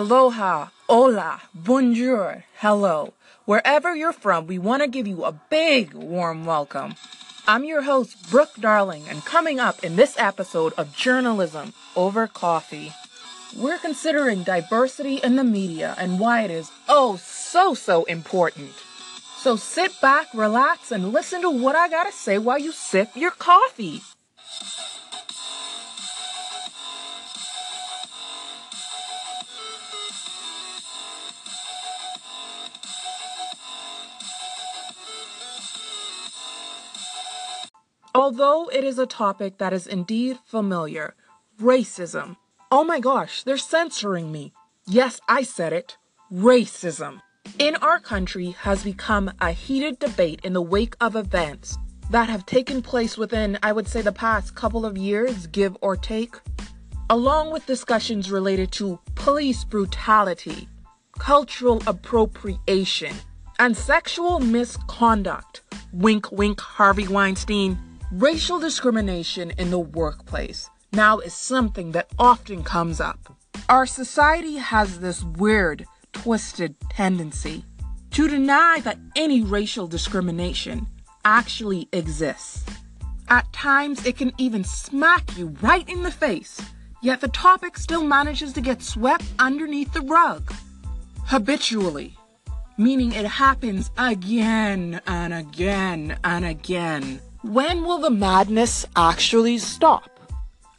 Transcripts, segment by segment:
Aloha, hola, bonjour, hello. Wherever you're from, we want to give you a big warm welcome. I'm your host, Brooke Darling, and coming up in this episode of Journalism Over Coffee, we're considering diversity in the media and why it is oh so, so important. So sit back, relax, and listen to what I gotta say while you sip your coffee. Although it is a topic that is indeed familiar, racism. Oh my gosh, they're censoring me. Yes, I said it. Racism. In our country has become a heated debate in the wake of events that have taken place within, I would say, the past couple of years, give or take, along with discussions related to police brutality, cultural appropriation, and sexual misconduct. Wink, wink, Harvey Weinstein. Racial discrimination in the workplace now is something that often comes up. Our society has this weird, twisted tendency to deny that any racial discrimination actually exists. At times, it can even smack you right in the face, yet the topic still manages to get swept underneath the rug. Habitually, meaning it happens again and again and again. When will the madness actually stop?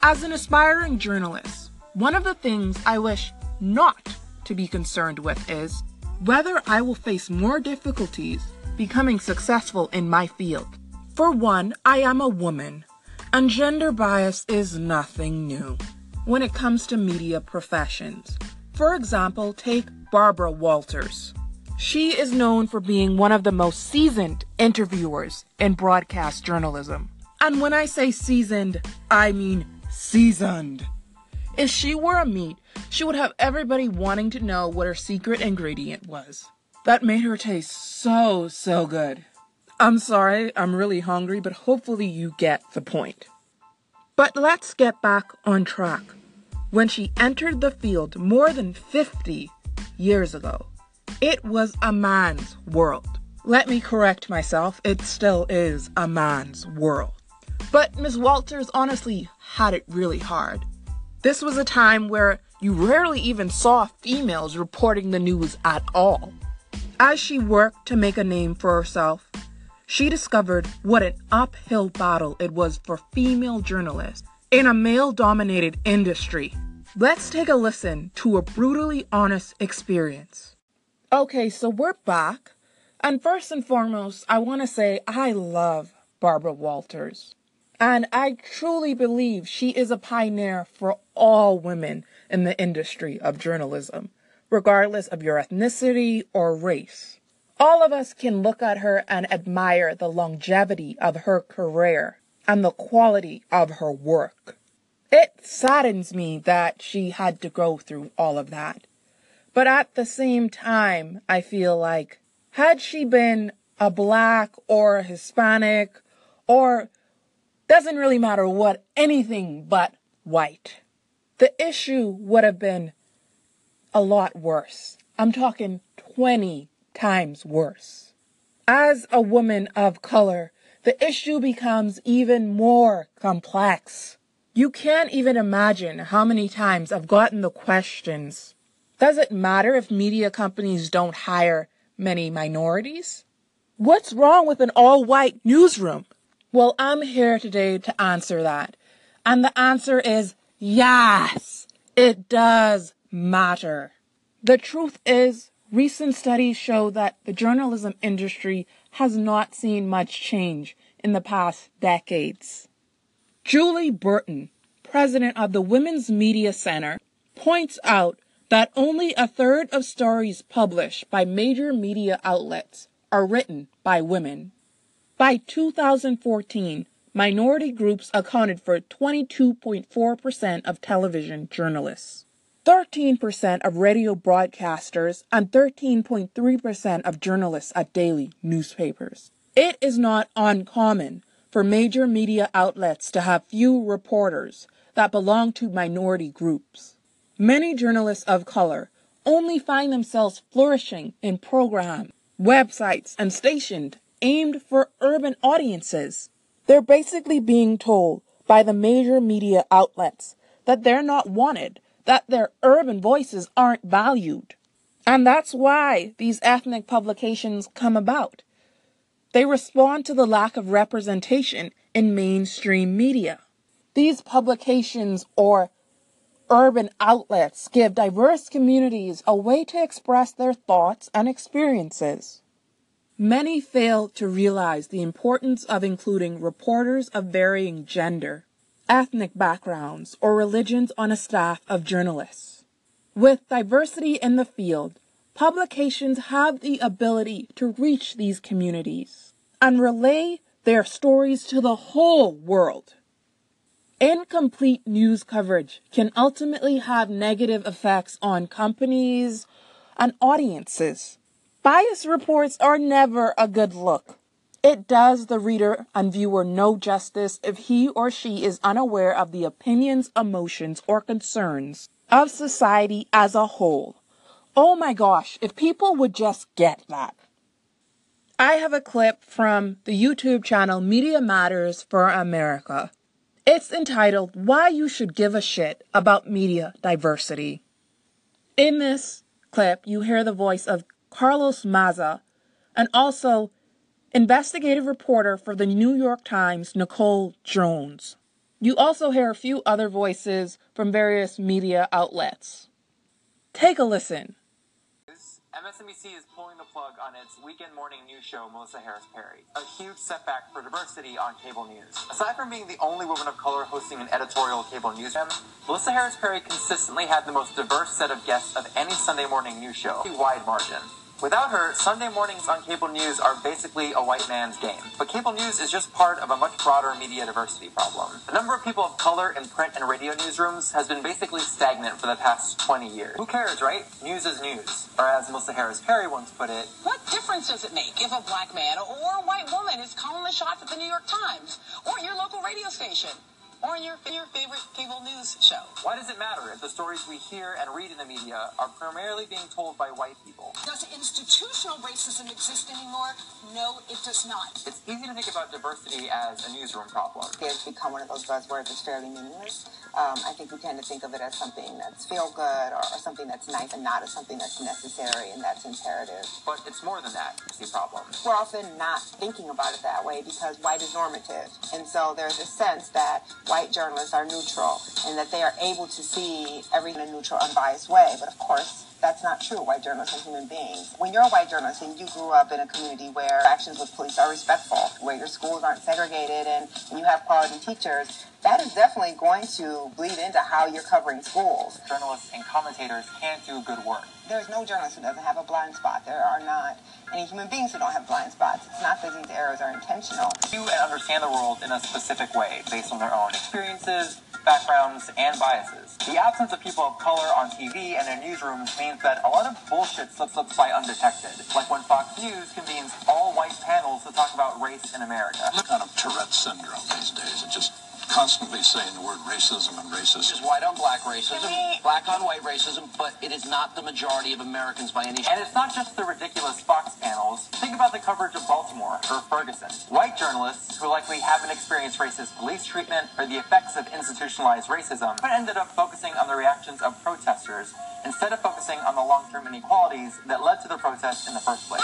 As an aspiring journalist, one of the things I wish not to be concerned with is whether I will face more difficulties becoming successful in my field. For one, I am a woman, and gender bias is nothing new when it comes to media professions. For example, take Barbara Walters. She is known for being one of the most seasoned interviewers in broadcast journalism. And when I say seasoned, I mean seasoned. If she were a meat, she would have everybody wanting to know what her secret ingredient was. That made her taste so, so good. I'm sorry, I'm really hungry, but hopefully you get the point. But let's get back on track. When she entered the field more than 50 years ago, it was a man's world. Let me correct myself, it still is a man's world. But Ms. Walters honestly had it really hard. This was a time where you rarely even saw females reporting the news at all. As she worked to make a name for herself, she discovered what an uphill battle it was for female journalists in a male dominated industry. Let's take a listen to a brutally honest experience. Okay, so we're back. And first and foremost, I want to say I love Barbara Walters. And I truly believe she is a pioneer for all women in the industry of journalism, regardless of your ethnicity or race. All of us can look at her and admire the longevity of her career and the quality of her work. It saddens me that she had to go through all of that. But at the same time, I feel like had she been a black or a Hispanic or doesn't really matter what, anything but white, the issue would have been a lot worse. I'm talking 20 times worse. As a woman of color, the issue becomes even more complex. You can't even imagine how many times I've gotten the questions does it matter if media companies don't hire many minorities? What's wrong with an all white newsroom? Well, I'm here today to answer that. And the answer is yes, it does matter. The truth is, Recent studies show that the journalism industry has not seen much change in the past decades. Julie Burton, president of the Women's Media Center, points out that only a third of stories published by major media outlets are written by women. By 2014, minority groups accounted for 22.4% of television journalists. 13% of radio broadcasters and 13.3% of journalists at daily newspapers. It is not uncommon for major media outlets to have few reporters that belong to minority groups. Many journalists of color only find themselves flourishing in programs, websites, and stations aimed for urban audiences. They're basically being told by the major media outlets that they're not wanted that their urban voices aren't valued. And that's why these ethnic publications come about. They respond to the lack of representation in mainstream media. These publications or urban outlets give diverse communities a way to express their thoughts and experiences. Many fail to realize the importance of including reporters of varying gender, ethnic backgrounds, or religions on a staff of journalists. With diversity in the field, publications have the ability to reach these communities and relay their stories to the whole world. Incomplete news coverage can ultimately have negative effects on companies and audiences. Bias reports are never a good look. It does the reader and viewer no justice if he or she is unaware of the opinions, emotions, or concerns of society as a whole. Oh my gosh, if people would just get that. I have a clip from the YouTube channel Media Matters for America. It's entitled Why You Should Give a Shit About Media Diversity. In this clip, you hear the voice of Carlos Maza and also investigative reporter for the New York Times, Nicole Jones. You also hear a few other voices from various media outlets. Take a listen. MSNBC is pulling the plug on its weekend morning news show, Melissa Harris Perry. A huge setback for diversity on cable news. Aside from being the only woman of color hosting an editorial cable newsroom, Melissa Harris Perry consistently had the most diverse set of guests of any Sunday morning news show, a wide margin. Without her, Sunday mornings on cable news are basically a white man's game. But cable news is just part of a much broader media diversity problem. The number of people of color in print and radio newsrooms has been basically stagnant for the past 20 years. Who cares, right? News is news. Or as Melissa Harris Perry once put it, What difference does it make if a black man or a white woman is calling the shots at the New York Times or your local radio station? Or in your, your favorite cable news show. Why does it matter if the stories we hear and read in the media are primarily being told by white people? Does institutional racism exist anymore? No, it does not. It's easy to think about diversity as a newsroom problem. It's become one of those buzzwords that's fairly meaningless. Um, I think we tend to think of it as something that's feel good or, or, something that's nice and not as something that's necessary and that's imperative. But it's more than that, the problem. We're often not thinking about it that way because white is normative. And so there's a sense that white journalists are neutral and that they are able to see everything in a neutral, unbiased way. But of course, that's not true. White journalists are human beings. When you're a white journalist and you grew up in a community where actions with police are respectful, where your schools aren't segregated, and, and you have quality teachers, that is definitely going to bleed into how you're covering schools. Journalists and commentators can't do good work. There's no journalist who doesn't have a blind spot. There are not any human beings who don't have blind spots. It's not that these errors are intentional. View and understand the world in a specific way based on their own experiences, backgrounds, and biases. The absence of people of color on TV and in newsrooms means that a lot of bullshit slips up by undetected. Like when Fox News convenes all white panels to talk about race in America. Kind of Tourette syndrome these days. It just constantly saying the word racism and racism. It's white on black racism, black on white racism, but it is not the majority of Americans by any. And it's not just the ridiculous Fox panels. Think about the coverage of Baltimore or Ferguson. White journalists who likely haven't experienced racist police treatment or the effects of institutionalized racism, but ended up focusing on the reactions of protesters instead of focusing on the long-term inequalities that led to the protests in the first place.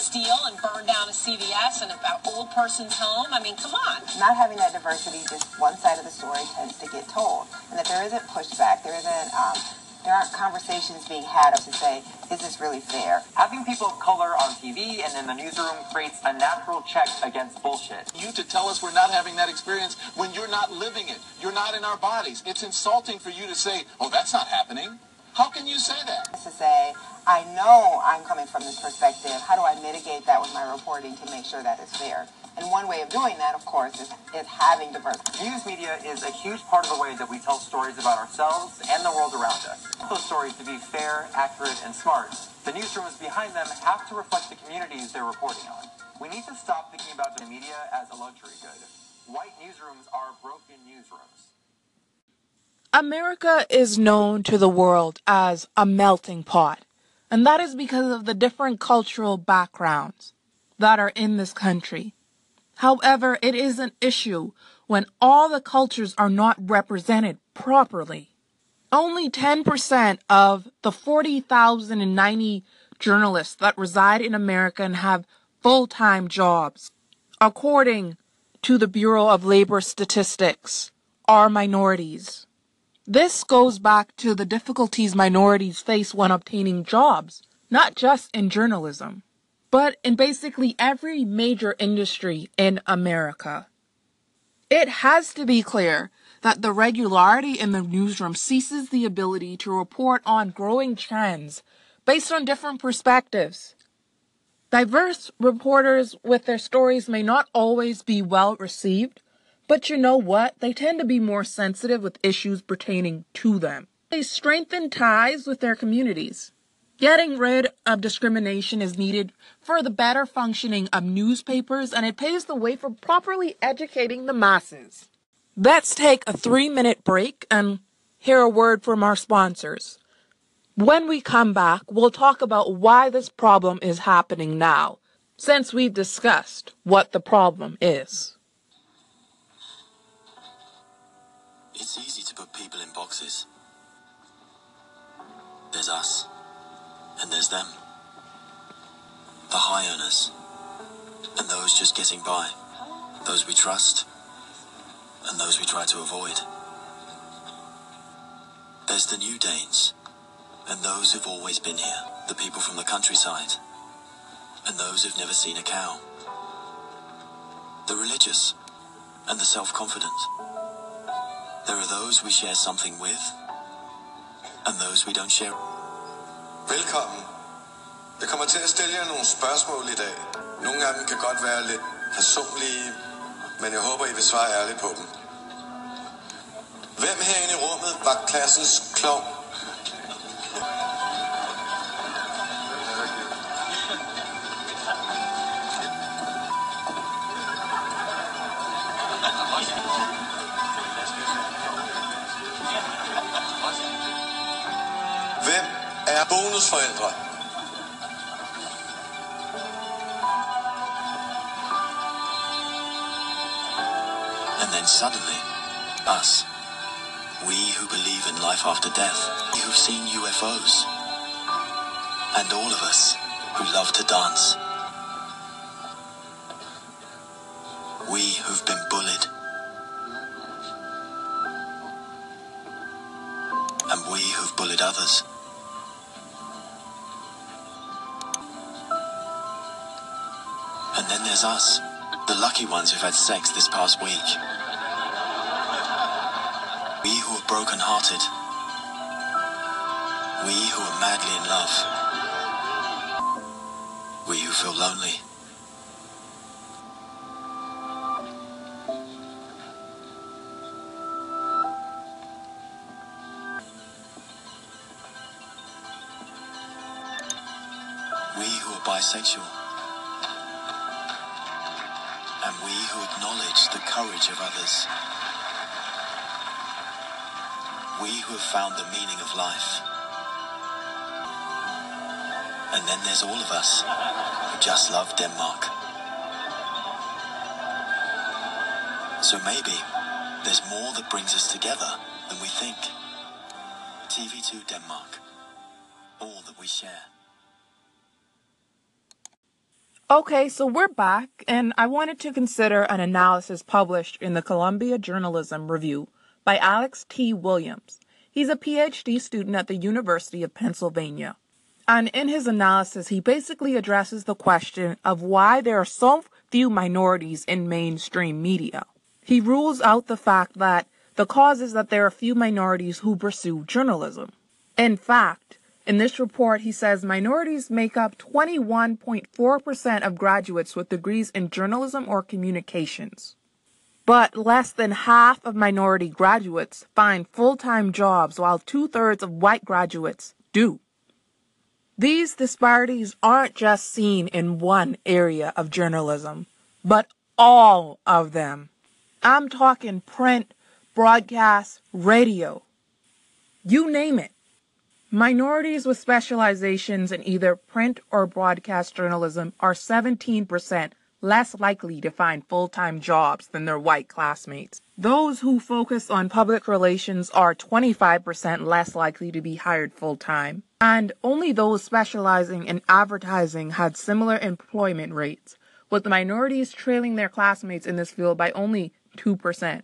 Steal and burn down a CVS and about old person's home. I mean, come on. Not having that diversity, just one side of the story tends to get told, and that there isn't pushback, there isn't um, there aren't conversations being had to say, is this really fair? Having people of color on TV and in the newsroom creates a natural check against bullshit. You to tell us we're not having that experience when you're not living it. You're not in our bodies. It's insulting for you to say, oh, that's not happening. How can you say that? To say, I know I'm coming from this perspective. How do I mitigate that with my reporting to make sure that it's fair? And one way of doing that, of course, is, is having diversity. News media is a huge part of the way that we tell stories about ourselves and the world around us. Those stories to be fair, accurate, and smart. The newsrooms behind them have to reflect the communities they're reporting on. We need to stop thinking about the media as a luxury good. White newsrooms are broken newsrooms. America is known to the world as a melting pot, and that is because of the different cultural backgrounds that are in this country. However, it is an issue when all the cultures are not represented properly. Only 10% of the 40,090 journalists that reside in America and have full-time jobs, according to the Bureau of Labor Statistics, are minorities. This goes back to the difficulties minorities face when obtaining jobs, not just in journalism but in basically every major industry in America. It has to be clear that the regularity in the newsroom ceases the ability to report on growing trends based on different perspectives. Diverse reporters with their stories may not always be well received, but you know what? They tend to be more sensitive with issues pertaining to them. They strengthen ties with their communities. Getting rid of discrimination is needed for the better functioning of newspapers and it paves the way for properly educating the masses. Let's take a three minute break and hear a word from our sponsors. When we come back, we'll talk about why this problem is happening now, since we've discussed what the problem is. It's easy to put people in boxes. There's us and there's them. The high earners, and those just getting by. Those we trust, and those we try to avoid. There's the new Danes, and those who've always been here, the people from the countryside, and those who've never seen a cow. The religious, and the self-confident. There are those we share something with, and those we don't share. Velkommen. Jeg kommer til at stille jer nogle spørgsmål i dag. Nogle af dem kan godt være lidt personlige, men jeg håber, I vil svare ærligt på dem. Hvem herinde i rummet var klassens klovn? Er bonusforældre? And then suddenly, us. We who believe in life after death, we who've seen UFOs. And all of us who love to dance. We who've been bullied. And we who've bullied others. There's us, the lucky ones who've had sex this past week. We who are broken-hearted. We who are madly in love. We who feel lonely. We who are bisexual. Who acknowledge the courage of others. We who have found the meaning of life. And then there's all of us who just love Denmark. So maybe there's more that brings us together than we think. TV2 Denmark. All that we share. Okay, so we're back, and I wanted to consider an analysis published in the Columbia Journalism Review by Alex T. Williams. He's a PhD student at the University of Pennsylvania. And in his analysis, he basically addresses the question of why there are so few minorities in mainstream media. He rules out the fact that the cause is that there are few minorities who pursue journalism. In fact, in this report, he says minorities make up 21.4% of graduates with degrees in journalism or communications. But less than half of minority graduates find full time jobs, while two thirds of white graduates do. These disparities aren't just seen in one area of journalism, but all of them. I'm talking print, broadcast, radio. You name it. Minorities with specializations in either print or broadcast journalism are 17% less likely to find full time jobs than their white classmates. Those who focus on public relations are 25% less likely to be hired full time. And only those specializing in advertising had similar employment rates, with minorities trailing their classmates in this field by only 2%.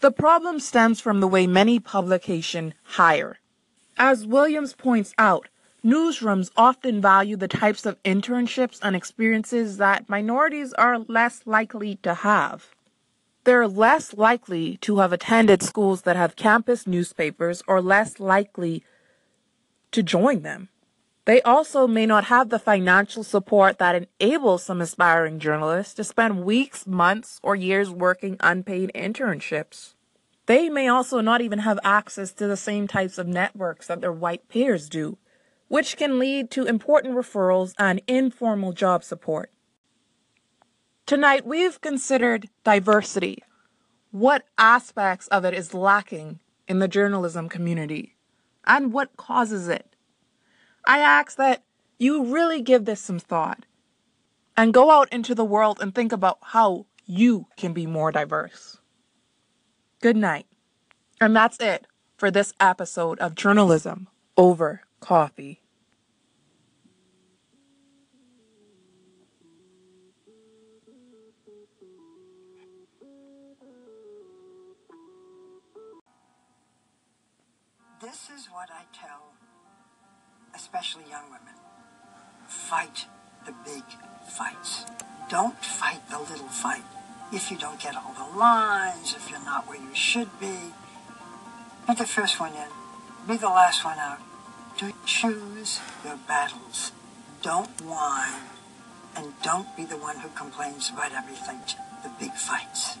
The problem stems from the way many publications hire. As Williams points out, newsrooms often value the types of internships and experiences that minorities are less likely to have. They're less likely to have attended schools that have campus newspapers or less likely to join them. They also may not have the financial support that enables some aspiring journalists to spend weeks, months, or years working unpaid internships. They may also not even have access to the same types of networks that their white peers do, which can lead to important referrals and informal job support. Tonight, we've considered diversity. What aspects of it is lacking in the journalism community, and what causes it? I ask that you really give this some thought and go out into the world and think about how you can be more diverse. Good night. And that's it for this episode of Journalism Over Coffee. This is what I tell, especially young women. Fight the big fights. Don't fight the little fight if you don't get all the lines, if you're not where you should be. Be the first one in. Be the last one out. Do choose your battles. Don't whine. And don't be the one who complains about everything. The big fights.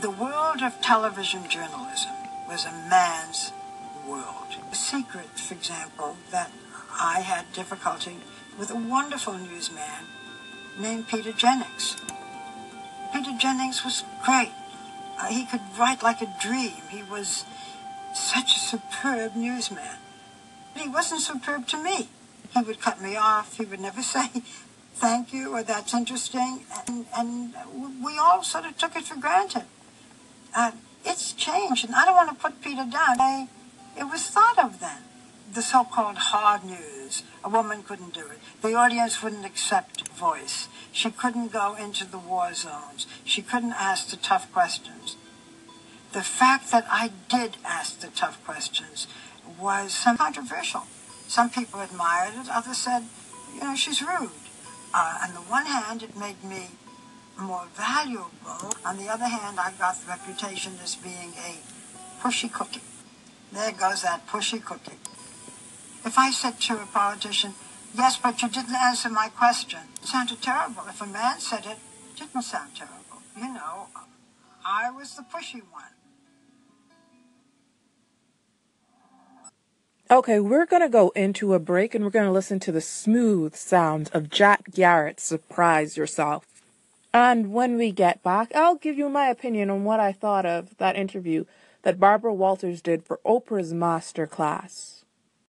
The world of television journalism was a man's world. The secret, for example, that I had difficulty with a wonderful newsman named Peter Jennings. Peter Jennings was great. Uh, he could write like a dream. He was such a superb newsman. But he wasn't superb to me. He would cut me off. He would never say thank you or that's interesting. And, and we all sort of took it for granted. Uh, it's changed, and I don't want to put Peter down. I, it was thought of then. The so-called hard news. A woman couldn't do it. The audience wouldn't accept voice. She couldn't go into the war zones. She couldn't ask the tough questions. The fact that I did ask the tough questions was some controversial. Some people admired it. Others said, you know, she's rude. Uh, on the one hand, it made me more valuable. On the other hand, I got the reputation as being a pushy cookie. There goes that pushy cookie. If I said to a politician, yes, but you didn't answer my question, it sounded terrible. If a man said it, it didn't sound terrible. You know, I was the pushy one. Okay, we're going to go into a break and we're going to listen to the smooth sounds of Jack Garratt's Surprise Yourself. And when we get back, I'll give you my opinion on what I thought of that interview that Barbara Walters did for Oprah's Master Class.